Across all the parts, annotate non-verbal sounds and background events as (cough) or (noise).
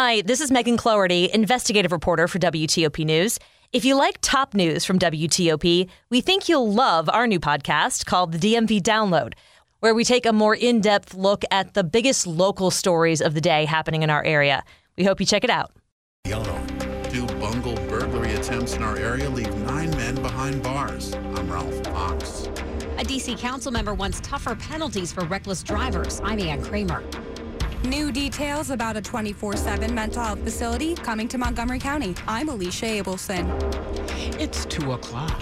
Hi, this is Megan Cloherty, investigative reporter for WTOP News. If you like top news from WTOP, we think you'll love our new podcast called the DMV Download, where we take a more in depth look at the biggest local stories of the day happening in our area. We hope you check it out. Yellow. Two bungled burglary attempts in our area leave nine men behind bars. I'm Ralph Fox. A D.C. council member wants tougher penalties for reckless drivers. I'm Ann Kramer. New details about a 24 7 mental health facility coming to Montgomery County. I'm Alicia Abelson. It's 2 o'clock.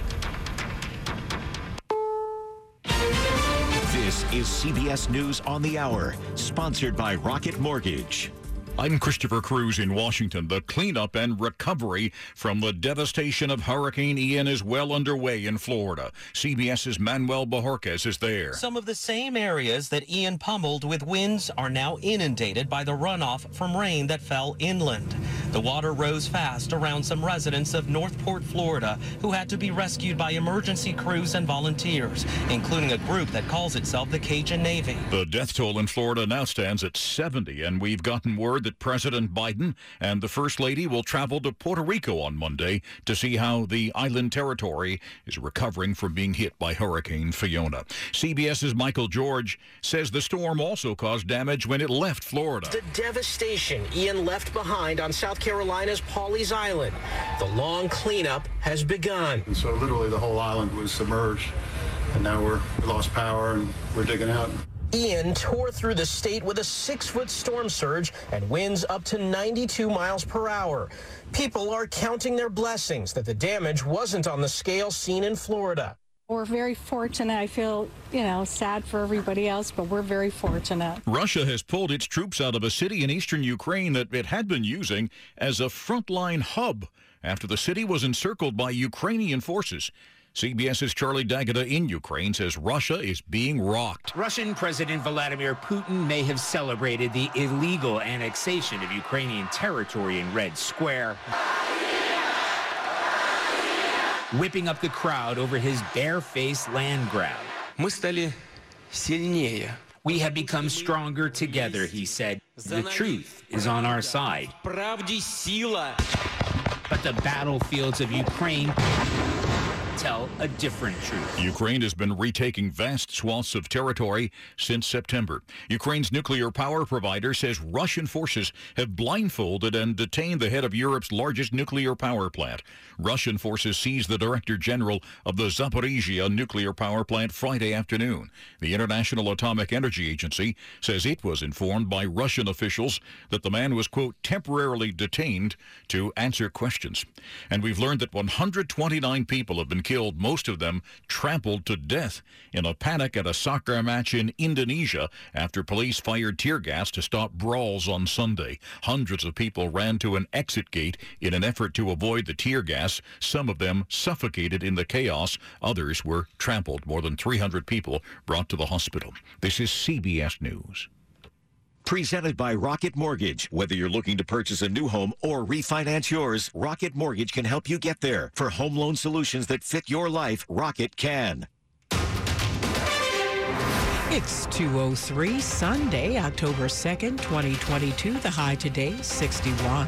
This is CBS News on the Hour, sponsored by Rocket Mortgage. I'm Christopher Cruz in Washington. The cleanup and recovery from the devastation of Hurricane Ian is well underway in Florida. CBS's Manuel Bojorquez is there. Some of the same areas that Ian pummeled with winds are now inundated by the runoff from rain that fell inland. The water rose fast around some residents of North Port, Florida, who had to be rescued by emergency crews and volunteers, including a group that calls itself the Cajun Navy. The death toll in Florida now stands at 70, and we've gotten word that President Biden and the First Lady will travel to Puerto Rico on Monday to see how the island territory is recovering from being hit by Hurricane Fiona. CBS's Michael George says the storm also caused damage when it left Florida. The devastation Ian left behind on South Carolina's Pawleys Island. The long cleanup has begun. And so literally the whole island was submerged, and now we're we lost power and we're digging out. Ian tore through the state with a six foot storm surge and winds up to 92 miles per hour. People are counting their blessings that the damage wasn't on the scale seen in Florida. We're very fortunate. I feel, you know, sad for everybody else, but we're very fortunate. Russia has pulled its troops out of a city in eastern Ukraine that it had been using as a frontline hub after the city was encircled by Ukrainian forces. CBS's Charlie D'Agata in Ukraine says Russia is being rocked. Russian President Vladimir Putin may have celebrated the illegal annexation of Ukrainian territory in Red Square. Whipping up the crowd over his barefaced land grab. Мы стали сильнее. We have become stronger together, he said. The truth is on our side. But the battlefields of Ukraine tell a different truth. Ukraine has been retaking vast swaths of territory since September. Ukraine's nuclear power provider says Russian forces have blindfolded and detained the head of Europe's largest nuclear power plant. Russian forces seized the director general of the Zaporizhia nuclear power plant Friday afternoon. The International Atomic Energy Agency says it was informed by Russian officials that the man was, quote, temporarily detained to answer questions. And we've learned that 129 people have been killed, most of them trampled to death in a panic at a soccer match in Indonesia after police fired tear gas to stop brawls on Sunday. Hundreds of people ran to an exit gate in an effort to avoid the tear gas. Some of them suffocated in the chaos. Others were trampled. More than 300 people brought to the hospital. This is CBS News. Presented by Rocket Mortgage. Whether you're looking to purchase a new home or refinance yours, Rocket Mortgage can help you get there. For home loan solutions that fit your life, Rocket can. It's 203 Sunday, October 2nd, 2022. The high today, 61.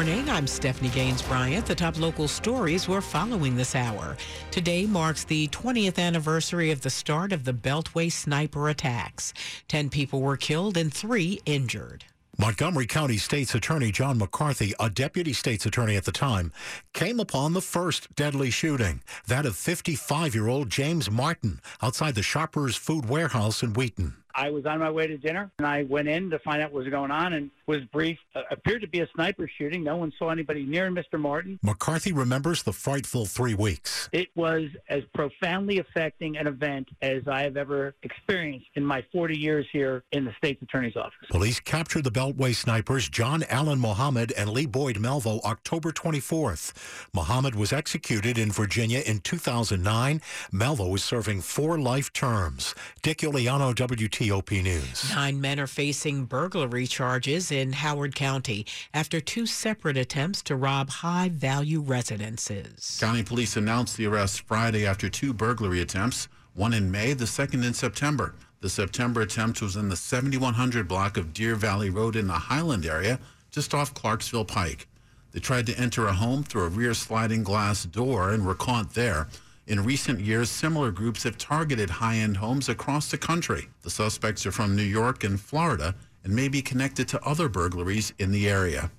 Morning. I'm Stephanie Gaines Bryant. The top local stories we're following this hour. Today marks the 20th anniversary of the start of the Beltway sniper attacks. Ten people were killed and three injured. Montgomery County State's Attorney John McCarthy, a deputy state's attorney at the time, came upon the first deadly shooting, that of 55 year old James Martin outside the Shoppers Food Warehouse in Wheaton. I was on my way to dinner and I went in to find out what was going on and was briefed. Uh, appeared to be a sniper shooting. No one saw anybody near Mr. Martin. McCarthy remembers the frightful three weeks. It was as profoundly affecting an event as I have ever experienced in my 40 years here in the state's attorney's office. Police captured the Beltway snipers John Allen Mohammed and Lee Boyd Malvo October 24th. Mohammed was executed in Virginia in 2009. Malvo is serving four life terms. Dick Uliano, WT. TOP News. Nine men are facing burglary charges in in Howard County after two separate attempts to rob high value residences. County police announced the arrest Friday after two burglary attempts, one in May, the second in September. The September attempt was in the 7100 block of Deer Valley Road in the Highland area, just off Clarksville Pike. They tried to enter a home through a rear sliding glass door and were caught there. In recent years, similar groups have targeted high end homes across the country. The suspects are from New York and Florida and may be connected to other burglaries in the area.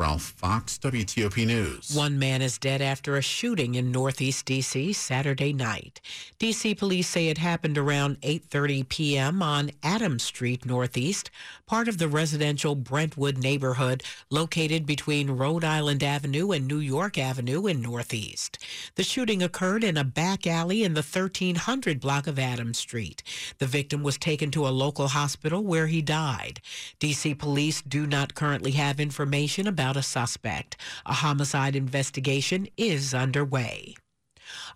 Ralph Fox, WTOP News. One man is dead after a shooting in Northeast D.C. Saturday night. D.C. police say it happened around 8:30 p.m. on Adams Street Northeast, part of the residential Brentwood neighborhood located between Rhode Island Avenue and New York Avenue in Northeast. The shooting occurred in a back alley in the 1300 block of Adams Street. The victim was taken to a local hospital where he died. D.C. police do not currently have information about a suspect. A homicide investigation is underway.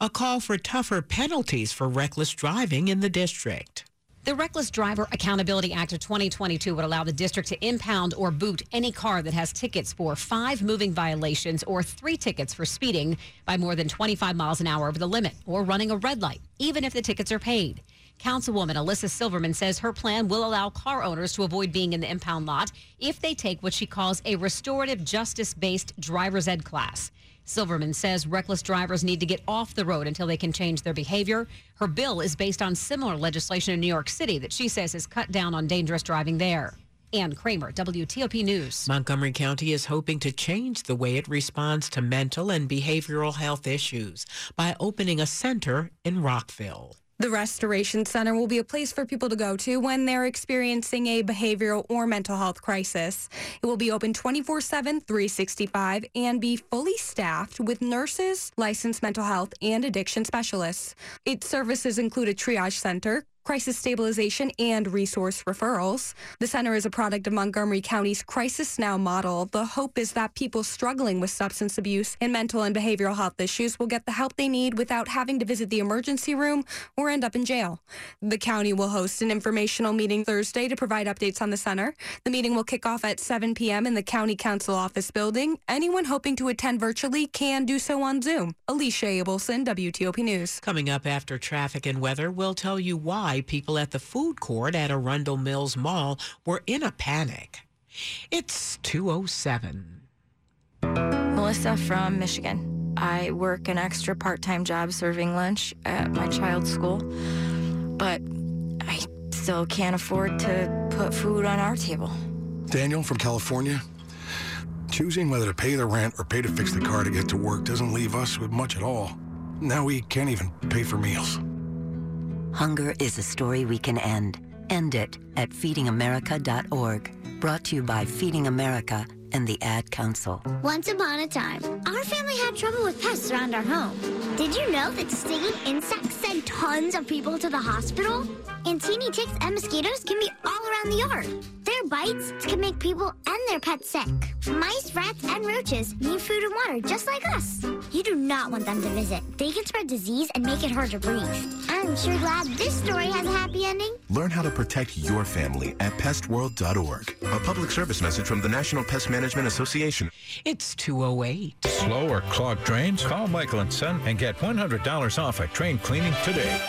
A call for tougher penalties for reckless driving in the district. The Reckless Driver Accountability Act of 2022 would allow the district to impound or boot any car that has tickets for five moving violations or three tickets for speeding by more than 25 miles an hour over the limit or running a red light, even if the tickets are paid. Councilwoman Elissa Silverman says her plan will allow car owners to avoid being in the impound lot if they take what she calls a restorative justice based driver's ed class. Silverman says reckless drivers need to get off the road until they can change their behavior. Her bill is based on similar legislation in New York City that she says has cut down on dangerous driving there. Ann Kramer, WTOP News. Montgomery County is hoping to change the way it responds to mental and behavioral health issues by opening a center in Rockville. The Restoration Center will be a place for people to go to when they're experiencing a behavioral or mental health crisis. It will be open 24 7, 365, and be fully staffed with nurses, licensed mental health, and addiction specialists. Its services include a triage center, crisis stabilization, and resource referrals. The center is a product of Montgomery County's Crisis Now model. The hope is that people struggling with substance abuse and mental and behavioral health issues will get the help they need without having to visit the emergency room or end up in jail. The county will host an informational meeting Thursday to provide updates on the center. The meeting will kick off at 7 p.m. in the County Council office building. Anyone hoping to attend virtually can do so on Zoom. Alicia Abelson, WTOP News. Coming up after traffic and weather, we'll tell you why people at the food court at Arundel Mills Mall were in a panic. It's 207. Melissa from Michigan. I work an extra part time job serving lunch at my child's school, but I still can't afford to put food on our table. Daniel from California. Choosing whether to pay the rent or pay to fix the car to get to work doesn't leave us with much at all. Now we can't even pay for meals. Hunger is a story we can end. End it at feedingamerica.org. Brought to you by Feeding America and the Ad Council. Once upon a time, our family had trouble with pests around our home. Did you know that stinging insects send tons of people to the hospital? And teeny ticks and mosquitoes can be all around the yard. Their bites can make people and their pets sick. Mice, rats, and roaches need food and water just like us. You do not want them to visit. They can spread disease and make it hard to breathe. I'm sure glad this story has a happy ending. Learn how to protect your family at pestworld.org. A public service message from the National Pest Management Association. It's 208. Slow or clogged drains? Call Michael and Son and get $100 off a train cleaning today.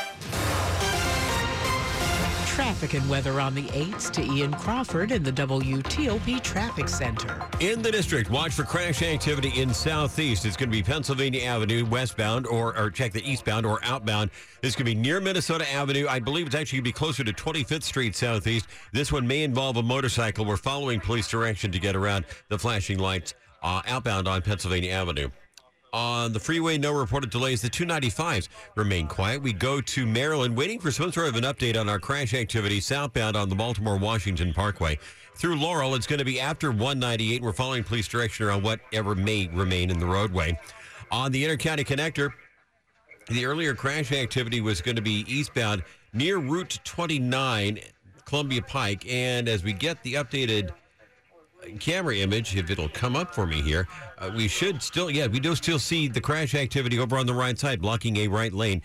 Traffic and weather on the 8s to Ian Crawford in the WTOP Traffic Center. In the district, watch for crash activity in southeast. It's going to be Pennsylvania Avenue westbound or, or check the eastbound or outbound. This could be near Minnesota Avenue. I believe it's actually going to be closer to 25th Street southeast. This one may involve a motorcycle. We're following police direction to get around the flashing lights uh, outbound on Pennsylvania Avenue. On the freeway, no reported delays. The 295s remain quiet. We go to Maryland, waiting for some sort of an update on our crash activity southbound on the Baltimore Washington Parkway. Through Laurel, it's going to be after 198. We're following police direction around whatever may remain in the roadway. On the Intercounty Connector, the earlier crash activity was going to be eastbound near Route 29, Columbia Pike. And as we get the updated camera image, if it'll come up for me here, Uh, we should still, yeah, we do still see the crash activity over on the right side, blocking a right lane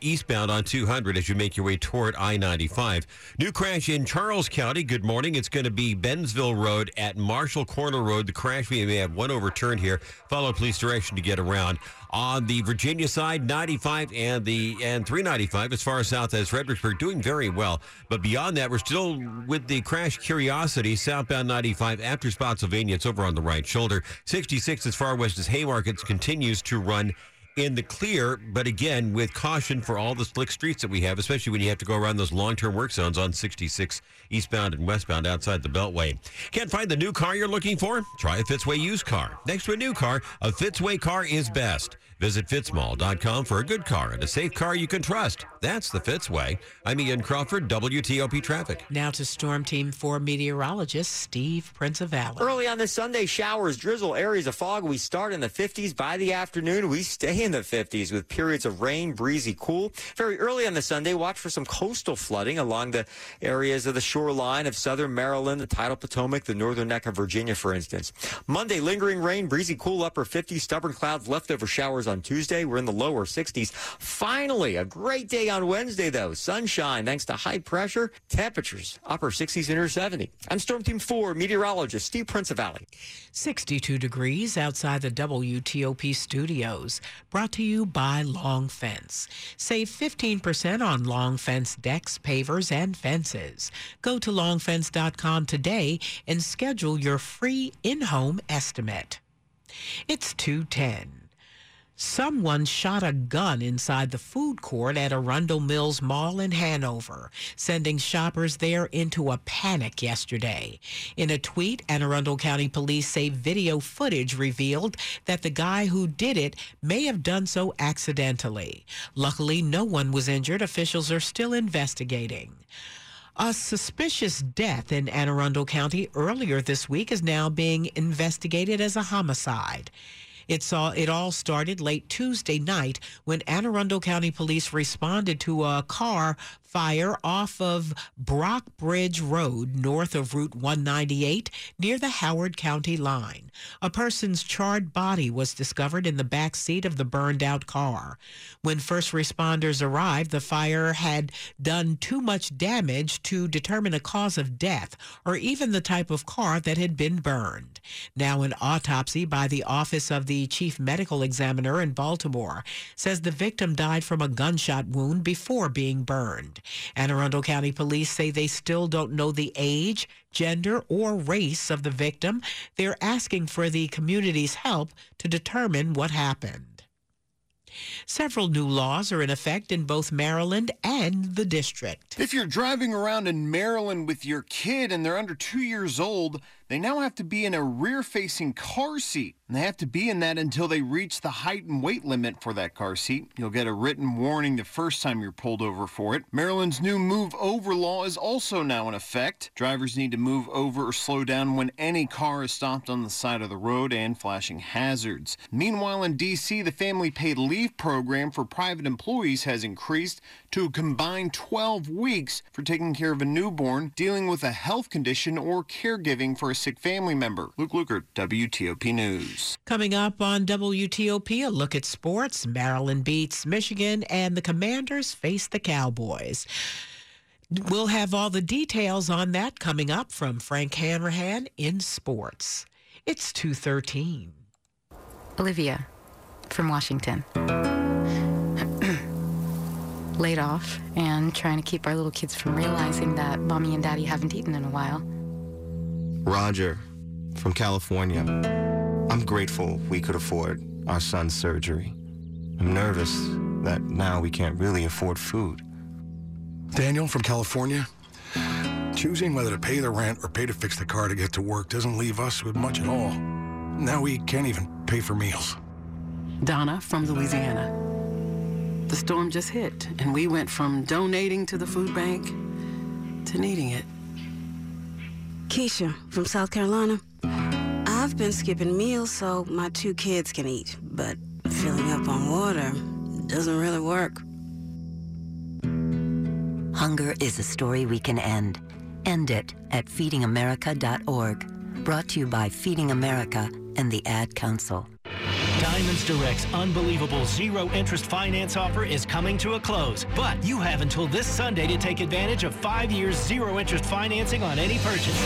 eastbound on 200 as you make your way toward I 95. New crash in Charles County. Good morning. It's going to be Bensville Road at Marshall Corner Road. The crash, we may have one overturned here. Follow police direction to get around on the Virginia side, 95 and the and 395 as far south as Fredericksburg, doing very well. But beyond that, we're still with the crash curiosity southbound 95 after Spotsylvania. It's over on the right shoulder. 66 as far west as Haymarket continues to run in the clear, but again, with caution for all the slick streets that we have, especially when you have to go around those long term work zones on 66 eastbound and westbound outside the Beltway. Can't find the new car you're looking for? Try a Fitzway used car. Next to a new car, a Fitzway car is best. Visit fitzmall.com for a good car and a safe car you can trust. That's the Fitzway. I'm Ian Crawford, WTOP Traffic. Now to Storm Team 4 meteorologist Steve Prince of Valley. Early on this Sunday, showers, drizzle, areas of fog. We start in the 50s. By the afternoon, we stay in the 50s with periods of rain, breezy, cool. Very early on the Sunday, watch for some coastal flooding along the areas of the shoreline of southern Maryland, the tidal Potomac, the northern neck of Virginia, for instance. Monday, lingering rain, breezy, cool, upper 50s, stubborn clouds, leftover showers on Tuesday. We're in the lower 60s. Finally, a great day on Wednesday, though. Sunshine thanks to high pressure. Temperatures upper 60s, inner 70. I'm Storm Team 4 meteorologist Steve Prince of Valley. 62 degrees outside the WTOP studios. Brought to you by Long Fence. Save 15% on Long Fence decks, pavers, and fences. Go to longfence.com today and schedule your free in-home estimate. It's 210. Someone shot a gun inside the food court at Arundel Mills Mall in Hanover, sending shoppers there into a panic yesterday. In a tweet, Anne Arundel County Police say video footage revealed that the guy who did it may have done so accidentally. Luckily, no one was injured. Officials are still investigating. A suspicious death in Anne Arundel County earlier this week is now being investigated as a homicide. It saw it all started late Tuesday night when Anne Arundel County Police responded to a car fire off of Brock Bridge Road north of Route 198 near the Howard County line. A person's charred body was discovered in the back seat of the burned out car. When first responders arrived, the fire had done too much damage to determine a cause of death or even the type of car that had been burned. Now an autopsy by the Office of the The chief Medical Examiner in Baltimore says the victim died from a gunshot wound before being burned. Anne Arundel County Police say they still don't know the age, gender, or race of the victim. They're asking for the community's help to determine what happened. Several new laws are in effect in both Maryland and the district. If you're driving around in Maryland with your kid and they're under two years old, they now have to be in a rear facing car seat. And they have to be in that until they reach the height and weight limit for that car seat. You'll get a written warning the first time you're pulled over for it. Maryland's new move over law is also now in effect. Drivers need to move over or slow down when any car is stopped on the side of the road and flashing hazards. Meanwhile, in D.C., the family paid leave program for private employees has increased to a combined 12 weeks for taking care of a newborn, dealing with a health condition, or caregiving for a sick family member. Luke Lukert, WTOP News. Coming up on WTOP, a look at sports. Maryland beats Michigan, and the Commanders face the Cowboys. We'll have all the details on that coming up from Frank Hanrahan in sports. It's 213. Olivia from Washington. (clears throat) Laid off and trying to keep our little kids from realizing that mommy and daddy haven't eaten in a while. Roger from California. I'm grateful we could afford our son's surgery. I'm nervous that now we can't really afford food. Daniel from California. Choosing whether to pay the rent or pay to fix the car to get to work doesn't leave us with much at all. Now we can't even pay for meals. Donna from Louisiana. The storm just hit, and we went from donating to the food bank to needing it. Keisha from South Carolina. I've been skipping meals so my two kids can eat, but filling up on water doesn't really work. Hunger is a story we can end. End it at feedingamerica.org. Brought to you by Feeding America and the Ad Council. Diamonds Direct's unbelievable zero interest finance offer is coming to a close, but you have until this Sunday to take advantage of five years zero interest financing on any purchase.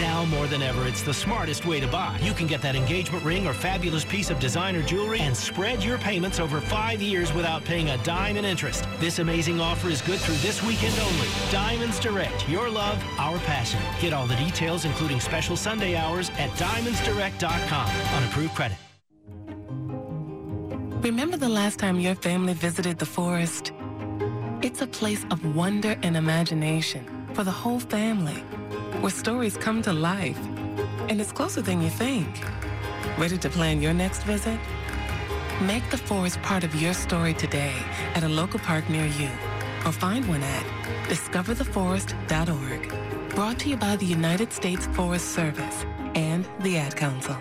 Now more than ever, it's the smartest way to buy. You can get that engagement ring or fabulous piece of designer jewelry and spread your payments over five years without paying a dime in interest. This amazing offer is good through this weekend only. Diamonds Direct, your love, our passion. Get all the details, including special Sunday hours, at diamondsdirect.com on approved credit. Remember the last time your family visited the forest? It's a place of wonder and imagination for the whole family, where stories come to life. And it's closer than you think. Ready to plan your next visit? Make the forest part of your story today at a local park near you, or find one at discovertheforest.org. Brought to you by the United States Forest Service and the Ad Council.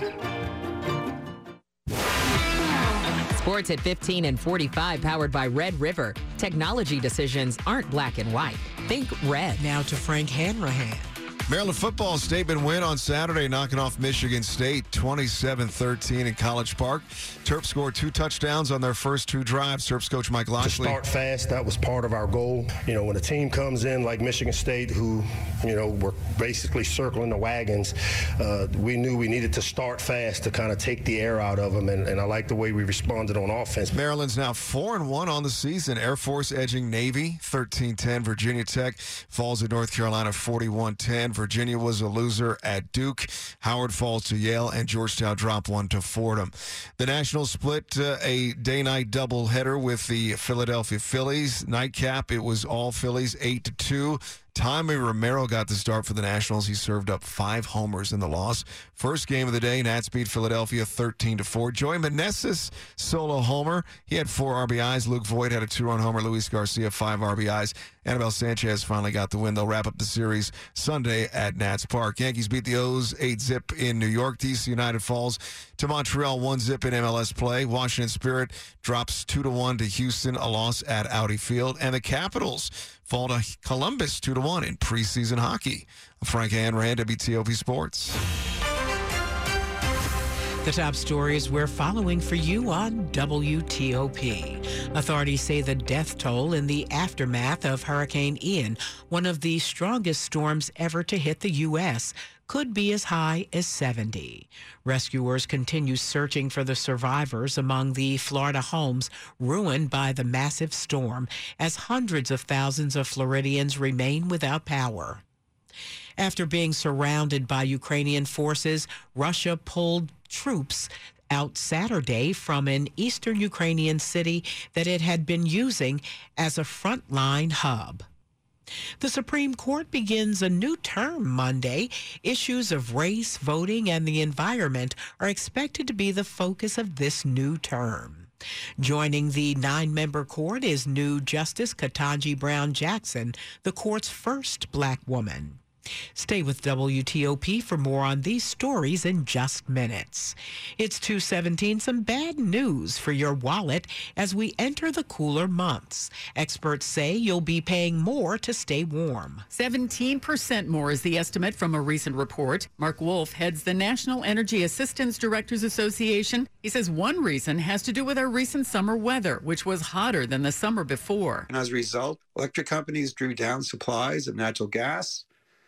Sports at 15 and 45, powered by Red River. Technology decisions aren't black and white. Think red. Now to Frank Hanrahan. Maryland football statement win on Saturday, knocking off Michigan State 27 13 in College Park. Terps scored two touchdowns on their first two drives. Terps coach Mike To start fast, that was part of our goal. You know, when a team comes in like Michigan State, who, you know, were basically circling the wagons, uh, we knew we needed to start fast to kind of take the air out of them. And, and I like the way we responded on offense. Maryland's now 4 and 1 on the season. Air Force edging Navy 13 10. Virginia Tech falls to North Carolina 41 10. Virginia was a loser at Duke. Howard falls to Yale, and Georgetown dropped one to Fordham. The Nationals split uh, a day night doubleheader with the Philadelphia Phillies. Nightcap, it was all Phillies 8 to 2. Tommy Romero got the start for the Nationals. He served up five homers in the loss. First game of the day, Nats beat Philadelphia 13 to 4. Joey Meneses solo homer. He had four RBIs. Luke Voit had a two-run homer. Luis Garcia five RBIs. Anibal Sanchez finally got the win. They'll wrap up the series Sunday at Nats Park. Yankees beat the O's 8 zip in New York. DC United falls to Montreal 1 zip in MLS play. Washington Spirit drops 2 to 1 to Houston, a loss at Audi Field. And the Capitals fall to Columbus 2 to 1 in preseason hockey. Frank Hanrahan, WTOP Sports. The top stories we're following for you on WTOP. Authorities say the death toll in the aftermath of Hurricane Ian, one of the strongest storms ever to hit the U.S., could be as high as 70. Rescuers continue searching for the survivors among the Florida homes ruined by the massive storm as hundreds of thousands of Floridians remain without power. After being surrounded by Ukrainian forces, Russia pulled troops out Saturday from an eastern Ukrainian city that it had been using as a frontline hub. The Supreme Court begins a new term Monday. Issues of race, voting, and the environment are expected to be the focus of this new term. Joining the nine member court is new Justice Ketanji Brown Jackson, the court's first black woman. Stay with WTOP for more on these stories in just minutes. It's 217, some bad news for your wallet as we enter the cooler months. Experts say you'll be paying more to stay warm. 17% more is the estimate from a recent report. Mark Wolfe heads the National Energy Assistance Directors Association. He says one reason has to do with our recent summer weather, which was hotter than the summer before. And as a result, electric companies drew down supplies of natural gas.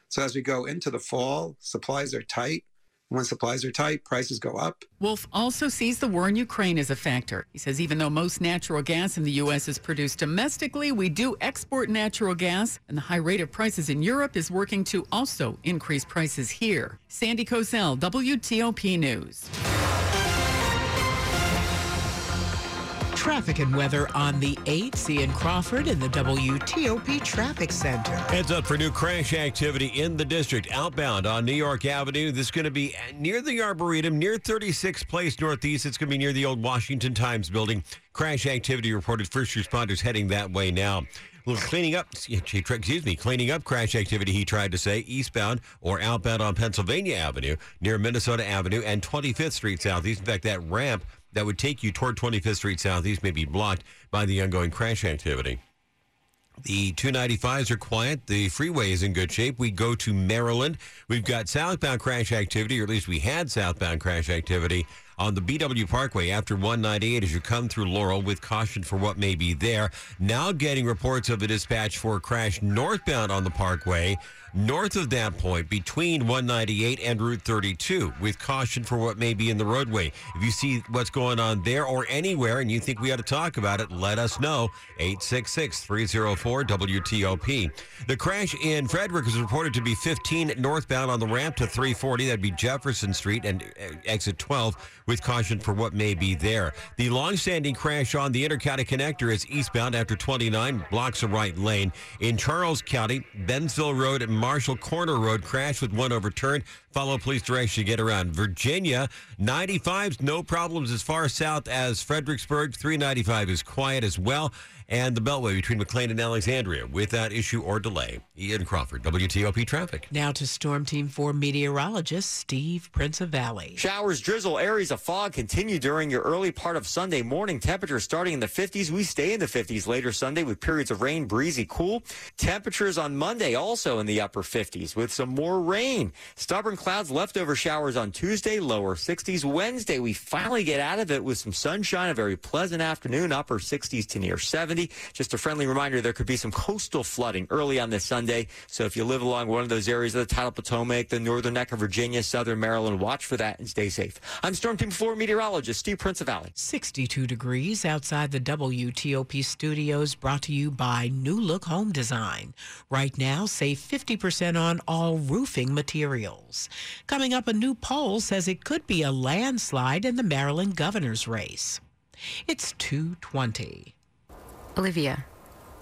So as we go into the fall, supplies are tight. When supplies are tight, prices go up. Wolfe also sees the war in Ukraine as a factor. He says even though most natural gas in the U.S. is produced domestically, we do export natural gas, and the high rate of prices in Europe is working to also increase prices here. Sandy Kozel, WTOP News. Traffic and weather on the 8th, Ian Crawford in the WTOP Traffic Center. Heads up for new crash activity in the district outbound on New York Avenue. This is going to be near the Arboretum, near 36th Place Northeast. It's going to be near the old Washington Times building. Crash activity reported. First responders heading that way now. Little cleaning up, excuse me, cleaning up crash activity, he tried to say, eastbound or outbound on Pennsylvania Avenue, near Minnesota Avenue and 25th Street Southeast. In fact, that ramp that would take you toward 25th Street Southeast may be blocked by the ongoing crash activity. The 295s are quiet. The freeway is in good shape. We go to Maryland. We've got southbound crash activity, or at least we had southbound crash activity on the BW Parkway after 198 as you come through Laurel with caution for what may be there. Now getting reports of a dispatch for a crash northbound on the Parkway north of that point between 198 and Route 32 with caution for what may be in the roadway. If you see what's going on there or anywhere and you think we ought to talk about it, let us know. 866 304 WTOP. The crash in Frederick is reported to be 15 northbound on the ramp to 340. That'd be Jefferson Street and uh, exit 12 with caution for what may be there. The long-standing crash on the Intercounty Connector is eastbound after 29 blocks a right lane. In Charles County, Bensville Road and Marshall Corner Road crash with one overturned. Follow police direction to get around. Virginia, 95's no problems as far south as Fredericksburg. 395 is quiet as well. And the Beltway between McLean and Alexandria without issue or delay. Ian Crawford, WTOP Traffic. Now to Storm Team 4 meteorologist Steve Prince of Valley. Showers, drizzle, areas of fog continue during your early part of Sunday morning. Temperatures starting in the 50s. We stay in the 50s later Sunday with periods of rain, breezy, cool. Temperatures on Monday also in the upper 50s with some more rain. Stubborn clouds, leftover showers on Tuesday, lower 60s. Wednesday, we finally get out of it with some sunshine, a very pleasant afternoon, upper 60s to near 70. Just a friendly reminder there could be some coastal flooding early on this Sunday. So if you live along one of those areas of the tidal Potomac, the northern neck of Virginia, southern Maryland, watch for that and stay safe. I'm Storm Team 4 meteorologist Steve Prince of Valley. 62 degrees outside the WTOP studios, brought to you by New Look Home Design. Right now, save 50% on all roofing materials. Coming up, a new poll says it could be a landslide in the Maryland governor's race. It's 220. Olivia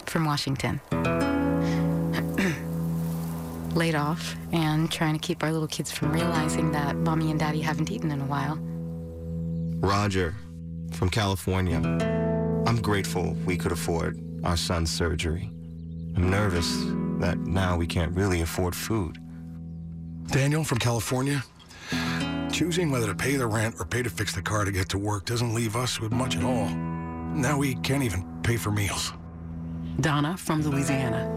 from Washington. (clears throat) Laid off and trying to keep our little kids from realizing that mommy and daddy haven't eaten in a while. Roger from California. I'm grateful we could afford our son's surgery. I'm nervous that now we can't really afford food. Daniel from California. Choosing whether to pay the rent or pay to fix the car to get to work doesn't leave us with much at all. Now we can't even pay for meals. Donna from Louisiana.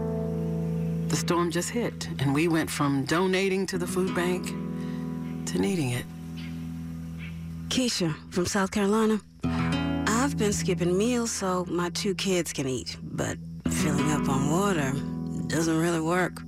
The storm just hit, and we went from donating to the food bank to needing it. Keisha from South Carolina. I've been skipping meals so my two kids can eat, but filling up on water doesn't really work.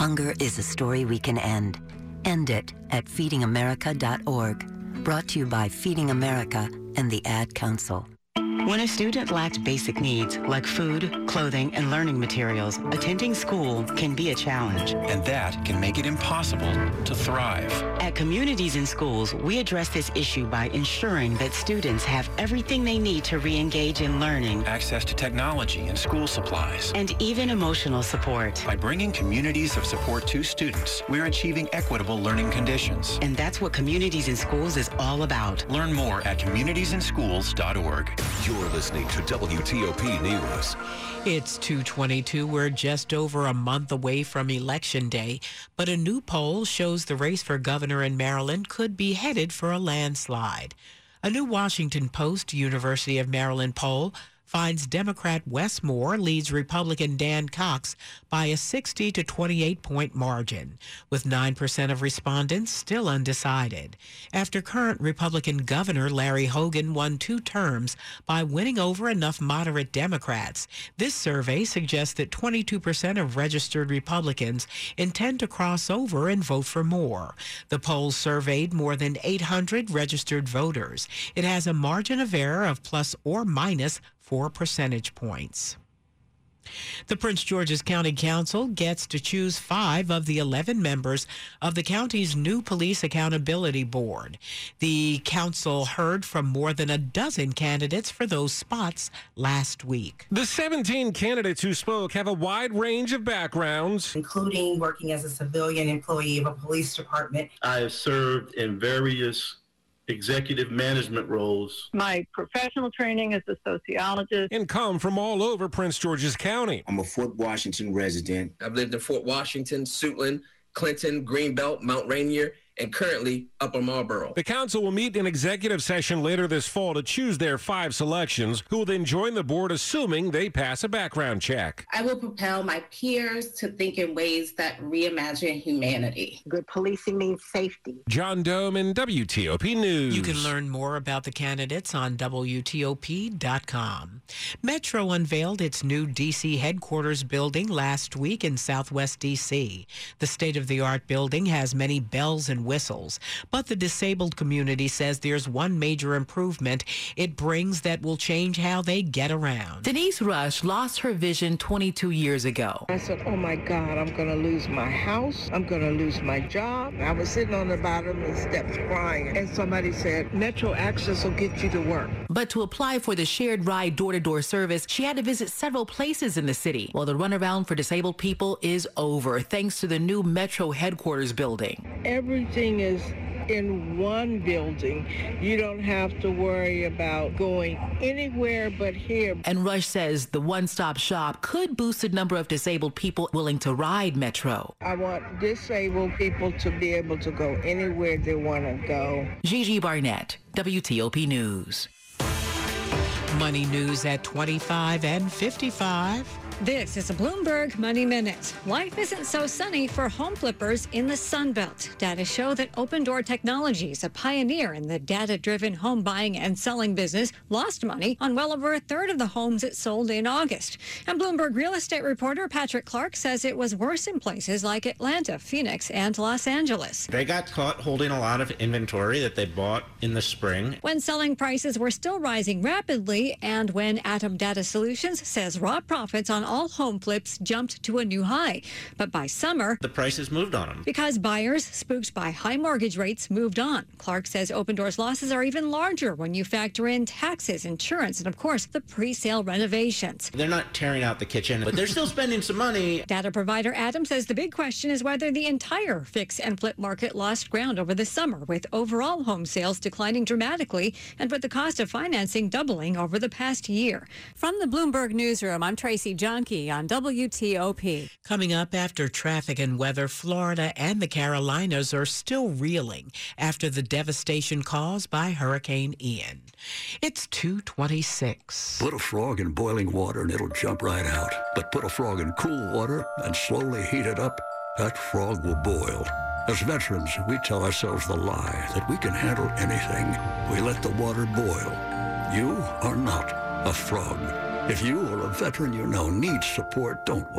Hunger is a story we can end. End it at feedingamerica.org. Brought to you by Feeding America and the Ad Council. When a student lacks basic needs like food, clothing, and learning materials, attending school can be a challenge. And that can make it impossible to thrive. At Communities and Schools, we address this issue by ensuring that students have everything they need to re-engage in learning. Access to technology and school supplies. And even emotional support. By bringing communities of support to students, we're achieving equitable learning conditions. And that's what Communities and Schools is all about. Learn more at communitiesandschools.org. You're listening to WTOP News. It's 222. We're just over a month away from Election Day, but a new poll shows the race for governor in Maryland could be headed for a landslide. A new Washington Post University of Maryland poll finds Democrat Wes Moore leads Republican Dan Cox by a 60 to 28 point margin, with 9% of respondents still undecided. After current Republican Governor Larry Hogan won two terms by winning over enough moderate Democrats, this survey suggests that 22% of registered Republicans intend to cross over and vote for Moore. The poll surveyed more than 800 registered voters. It has a margin of error of plus or minus four percentage points. The Prince George's County Council gets to choose five of the 11 members of the county's new Police Accountability Board. The council heard from more than a dozen candidates for those spots last week. The 17 candidates who spoke have a wide range of backgrounds, including working as a civilian employee of a police department. I have served in various executive management roles. My professional training is a sociologist. And come from all over Prince George's County. I'm a Fort Washington resident. I've lived in Fort Washington, Suitland, Clinton, Greenbelt, Mount Rainier, and currently Upper Marlboro. The council will meet in executive session later this fall to choose their five selections, who will then join the board assuming they pass a background check. I will propel my peers to think in ways that reimagine humanity. Good policing means safety. John Domen WTOP News. You can learn more about the candidates on WTOP.com. Metro unveiled its new D.C. headquarters building last week in Southwest D.C. The state of the art building has many bells and whistles, but the disabled community says there's one major improvement it brings that will change how they get around. Denise Rush lost her vision 22 years ago. I said, Oh my God, I'm going to lose my house. I'm going to lose my job. I was sitting on the bottom of the steps crying, and somebody said, Metro Access will get you to work. But to apply for the shared ride door to door service, she had to visit several places in the city. While the runaround for disabled people is over thanks to the new Metro headquarters building. Everything is in one building. You don't have to worry about going anywhere but here. And Rush says the one stop shop could boost the number of disabled people willing to ride Metro. I want disabled people to be able to go anywhere they want to go. Gigi Barnett, WTOP News. Money news at 25 and 55. This is a Bloomberg Money Minute. Life isn't so sunny for home flippers in the Sun Belt. Data show that Opendoor Technologies, a pioneer in the data driven home buying and selling business, lost money on well over a third of the homes it sold in August. And Bloomberg real estate reporter Patrick Clark says it was worse in places like Atlanta, Phoenix, and Los Angeles. They got caught holding a lot of inventory that they bought in the spring. When selling prices were still rising rapidly, and when ATTOM Data Solutions says raw profits on all home flips jumped to a new high. But by summer, the prices moved on them. Because buyers, spooked by high mortgage rates, moved on. Clark says Opendoor's losses are even larger when you factor in taxes, insurance, and of course, the pre sale renovations. They're not tearing out the kitchen, but they're still spending some money. Data provider ATTOM says the big question is whether the entire fix and flip market lost ground over the summer, with overall home sales declining dramatically and with the cost of financing doubling over the past year. From the Bloomberg Newsroom, I'm Tracy John on WTOP. Coming up after traffic and weather, Florida and the Carolinas are still reeling after the devastation caused by Hurricane Ian. It's 226. Put a frog in boiling water and it'll jump right out. But put a frog in cool water and slowly heat it up, that frog will boil. As veterans, we tell ourselves the lie that we can handle anything. We let the water boil. You are not a frog. If you or a veteran you know needs support, don't wait.